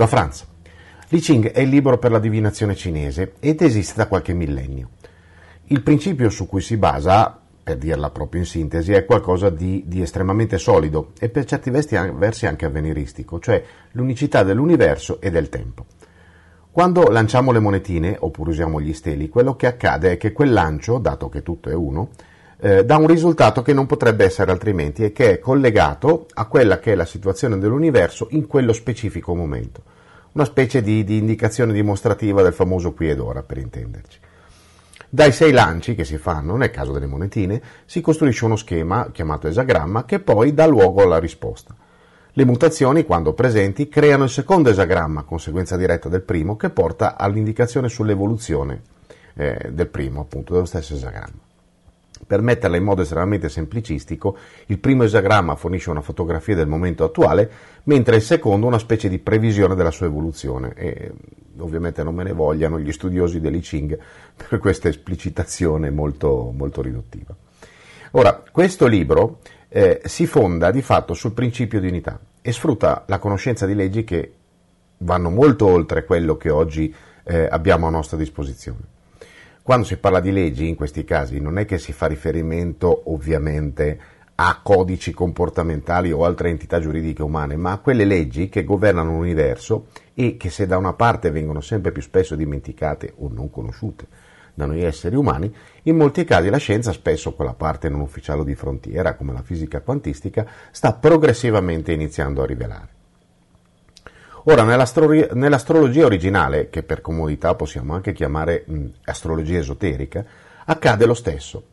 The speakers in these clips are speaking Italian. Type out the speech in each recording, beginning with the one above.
Da Franz. Li Ching è il libro per la divinazione cinese ed esiste da qualche millennio. Il principio su cui si basa, per dirla proprio in sintesi, è qualcosa di, di estremamente solido e per certi versi anche avveniristico, cioè l'unicità dell'universo e del tempo. Quando lanciamo le monetine, oppure usiamo gli steli, quello che accade è che quel lancio, dato che tutto è uno, eh, dà un risultato che non potrebbe essere altrimenti e che è collegato a quella che è la situazione dell'universo in quello specifico momento. Una specie di, di indicazione dimostrativa del famoso qui ed ora, per intenderci. Dai sei lanci che si fanno, nel caso delle monetine, si costruisce uno schema chiamato esagramma che poi dà luogo alla risposta. Le mutazioni, quando presenti, creano il secondo esagramma, conseguenza diretta del primo, che porta all'indicazione sull'evoluzione eh, del primo, appunto, dello stesso esagramma. Per metterla in modo estremamente semplicistico, il primo esagramma fornisce una fotografia del momento attuale, mentre il secondo una specie di previsione della sua evoluzione. E ovviamente non me ne vogliano gli studiosi dell'I Ching per questa esplicitazione molto, molto riduttiva. Ora, questo libro eh, si fonda di fatto sul principio di unità e sfrutta la conoscenza di leggi che vanno molto oltre quello che oggi eh, abbiamo a nostra disposizione. Quando si parla di leggi, in questi casi, non è che si fa riferimento ovviamente a codici comportamentali o altre entità giuridiche umane, ma a quelle leggi che governano l'universo e che se da una parte vengono sempre più spesso dimenticate o non conosciute da noi esseri umani, in molti casi la scienza, spesso quella parte non ufficiale di frontiera come la fisica quantistica, sta progressivamente iniziando a rivelare. Ora, nell'astrologia originale, che per comodità possiamo anche chiamare mh, astrologia esoterica, accade lo stesso.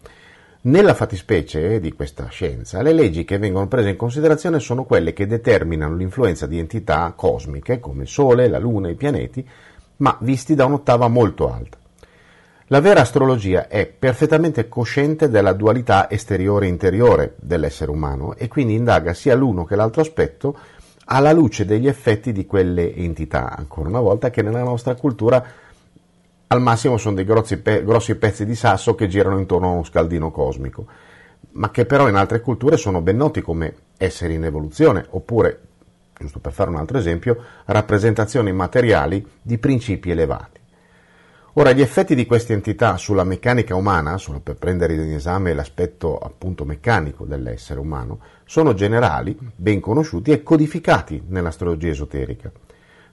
Nella fattispecie di questa scienza, le leggi che vengono prese in considerazione sono quelle che determinano l'influenza di entità cosmiche come il Sole, la Luna, i pianeti, ma visti da un'ottava molto alta. La vera astrologia è perfettamente cosciente della dualità esteriore-interiore dell'essere umano e quindi indaga sia l'uno che l'altro aspetto alla luce degli effetti di quelle entità, ancora una volta, che nella nostra cultura al massimo sono dei grossi, pe- grossi pezzi di sasso che girano intorno a uno scaldino cosmico, ma che però in altre culture sono ben noti come esseri in evoluzione, oppure, giusto per fare un altro esempio, rappresentazioni materiali di principi elevati. Ora, gli effetti di queste entità sulla meccanica umana, solo per prendere in esame l'aspetto appunto meccanico dell'essere umano, sono generali, ben conosciuti e codificati nell'astrologia esoterica.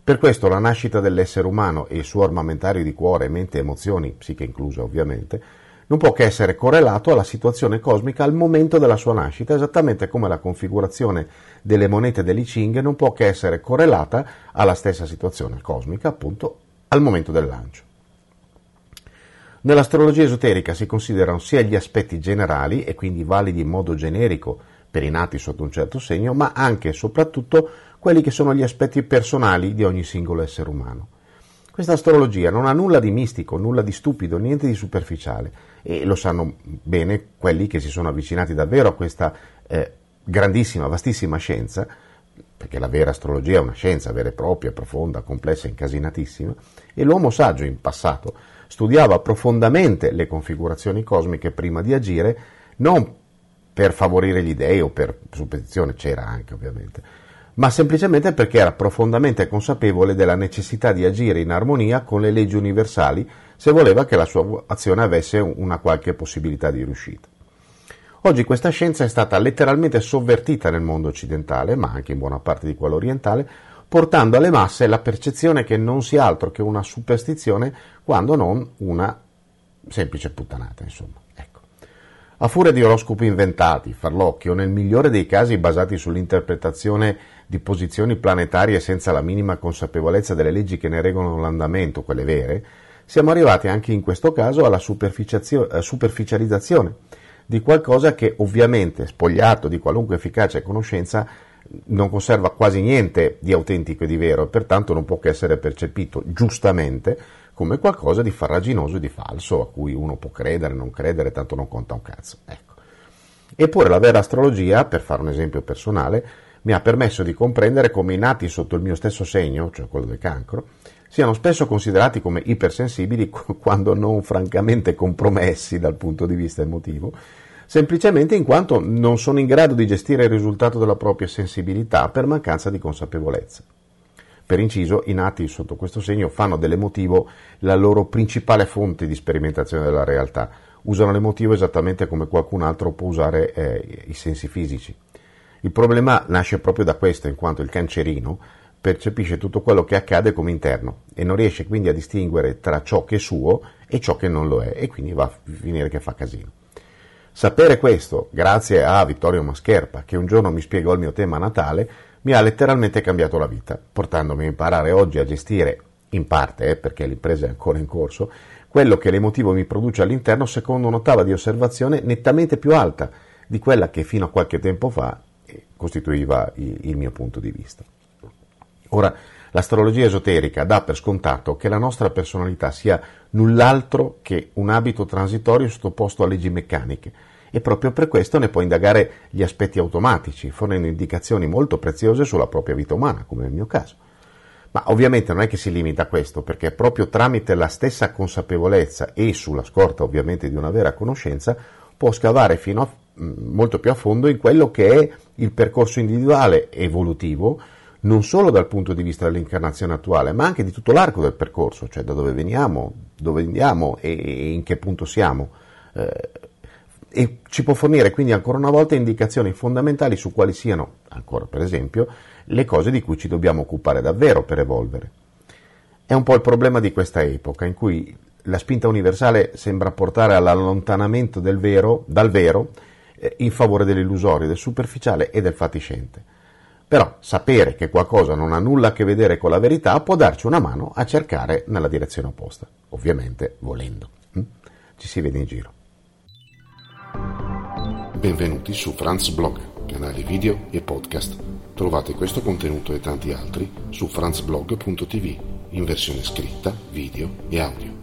Per questo la nascita dell'essere umano e il suo armamentario di cuore, mente e emozioni, psiche incluse ovviamente, non può che essere correlato alla situazione cosmica al momento della sua nascita, esattamente come la configurazione delle monete dell'I Ching non può che essere correlata alla stessa situazione cosmica, appunto, al momento del lancio. Nell'astrologia esoterica si considerano sia gli aspetti generali e quindi validi in modo generico per i nati sotto un certo segno, ma anche e soprattutto quelli che sono gli aspetti personali di ogni singolo essere umano. Questa astrologia non ha nulla di mistico, nulla di stupido, niente di superficiale e lo sanno bene quelli che si sono avvicinati davvero a questa eh, grandissima, vastissima scienza, perché la vera astrologia è una scienza vera e propria, profonda, complessa, incasinatissima, e l'uomo saggio in passato studiava profondamente le configurazioni cosmiche prima di agire, non per favorire gli dei o per supposizione, c'era anche ovviamente, ma semplicemente perché era profondamente consapevole della necessità di agire in armonia con le leggi universali se voleva che la sua azione avesse una qualche possibilità di riuscita. Oggi questa scienza è stata letteralmente sovvertita nel mondo occidentale, ma anche in buona parte di quello orientale, portando alle masse la percezione che non sia altro che una superstizione quando non una semplice puttanata, insomma. Ecco. A furia di oroscopi inventati, farlocchi o nel migliore dei casi basati sull'interpretazione di posizioni planetarie senza la minima consapevolezza delle leggi che ne regolano l'andamento, quelle vere, siamo arrivati anche in questo caso alla superficializzazione di qualcosa che ovviamente, spogliato di qualunque efficacia e conoscenza, non conserva quasi niente di autentico e di vero e pertanto non può che essere percepito giustamente come qualcosa di farraginoso e di falso a cui uno può credere, non credere, tanto non conta un cazzo. Ecco. Eppure la vera astrologia, per fare un esempio personale, mi ha permesso di comprendere come i nati sotto il mio stesso segno, cioè quello del cancro, siano spesso considerati come ipersensibili quando non francamente compromessi dal punto di vista emotivo semplicemente in quanto non sono in grado di gestire il risultato della propria sensibilità per mancanza di consapevolezza. Per inciso, i nati sotto questo segno fanno dell'emotivo la loro principale fonte di sperimentazione della realtà. Usano l'emotivo esattamente come qualcun altro può usare eh, i sensi fisici. Il problema nasce proprio da questo, in quanto il cancerino percepisce tutto quello che accade come interno e non riesce quindi a distinguere tra ciò che è suo e ciò che non lo è e quindi va a finire che fa casino. Sapere questo, grazie a Vittorio Mascherpa, che un giorno mi spiegò il mio tema natale, mi ha letteralmente cambiato la vita, portandomi a imparare oggi a gestire, in parte, eh, perché l'impresa è ancora in corso, quello che l'emotivo mi produce all'interno secondo un'ottava di osservazione nettamente più alta di quella che fino a qualche tempo fa eh, costituiva il mio punto di vista. Ora, l'astrologia esoterica dà per scontato che la nostra personalità sia null'altro che un abito transitorio sottoposto a leggi meccaniche e proprio per questo ne può indagare gli aspetti automatici, fornendo indicazioni molto preziose sulla propria vita umana, come nel mio caso. Ma ovviamente non è che si limita a questo, perché proprio tramite la stessa consapevolezza e sulla scorta ovviamente di una vera conoscenza può scavare fino a molto più a fondo in quello che è il percorso individuale evolutivo non solo dal punto di vista dell'incarnazione attuale, ma anche di tutto l'arco del percorso, cioè da dove veniamo, dove andiamo e in che punto siamo. Eh, e ci può fornire quindi ancora una volta indicazioni fondamentali su quali siano, ancora per esempio, le cose di cui ci dobbiamo occupare davvero per evolvere. È un po' il problema di questa epoca, in cui la spinta universale sembra portare all'allontanamento vero, dal vero eh, in favore dell'illusorio, del superficiale e del fatiscente. Però sapere che qualcosa non ha nulla a che vedere con la verità può darci una mano a cercare nella direzione opposta, ovviamente volendo. Hm? Ci si vede in giro. Benvenuti su Franz Blog, canale video e podcast. Trovate questo contenuto e tanti altri su franzblog.tv in versione scritta, video e audio.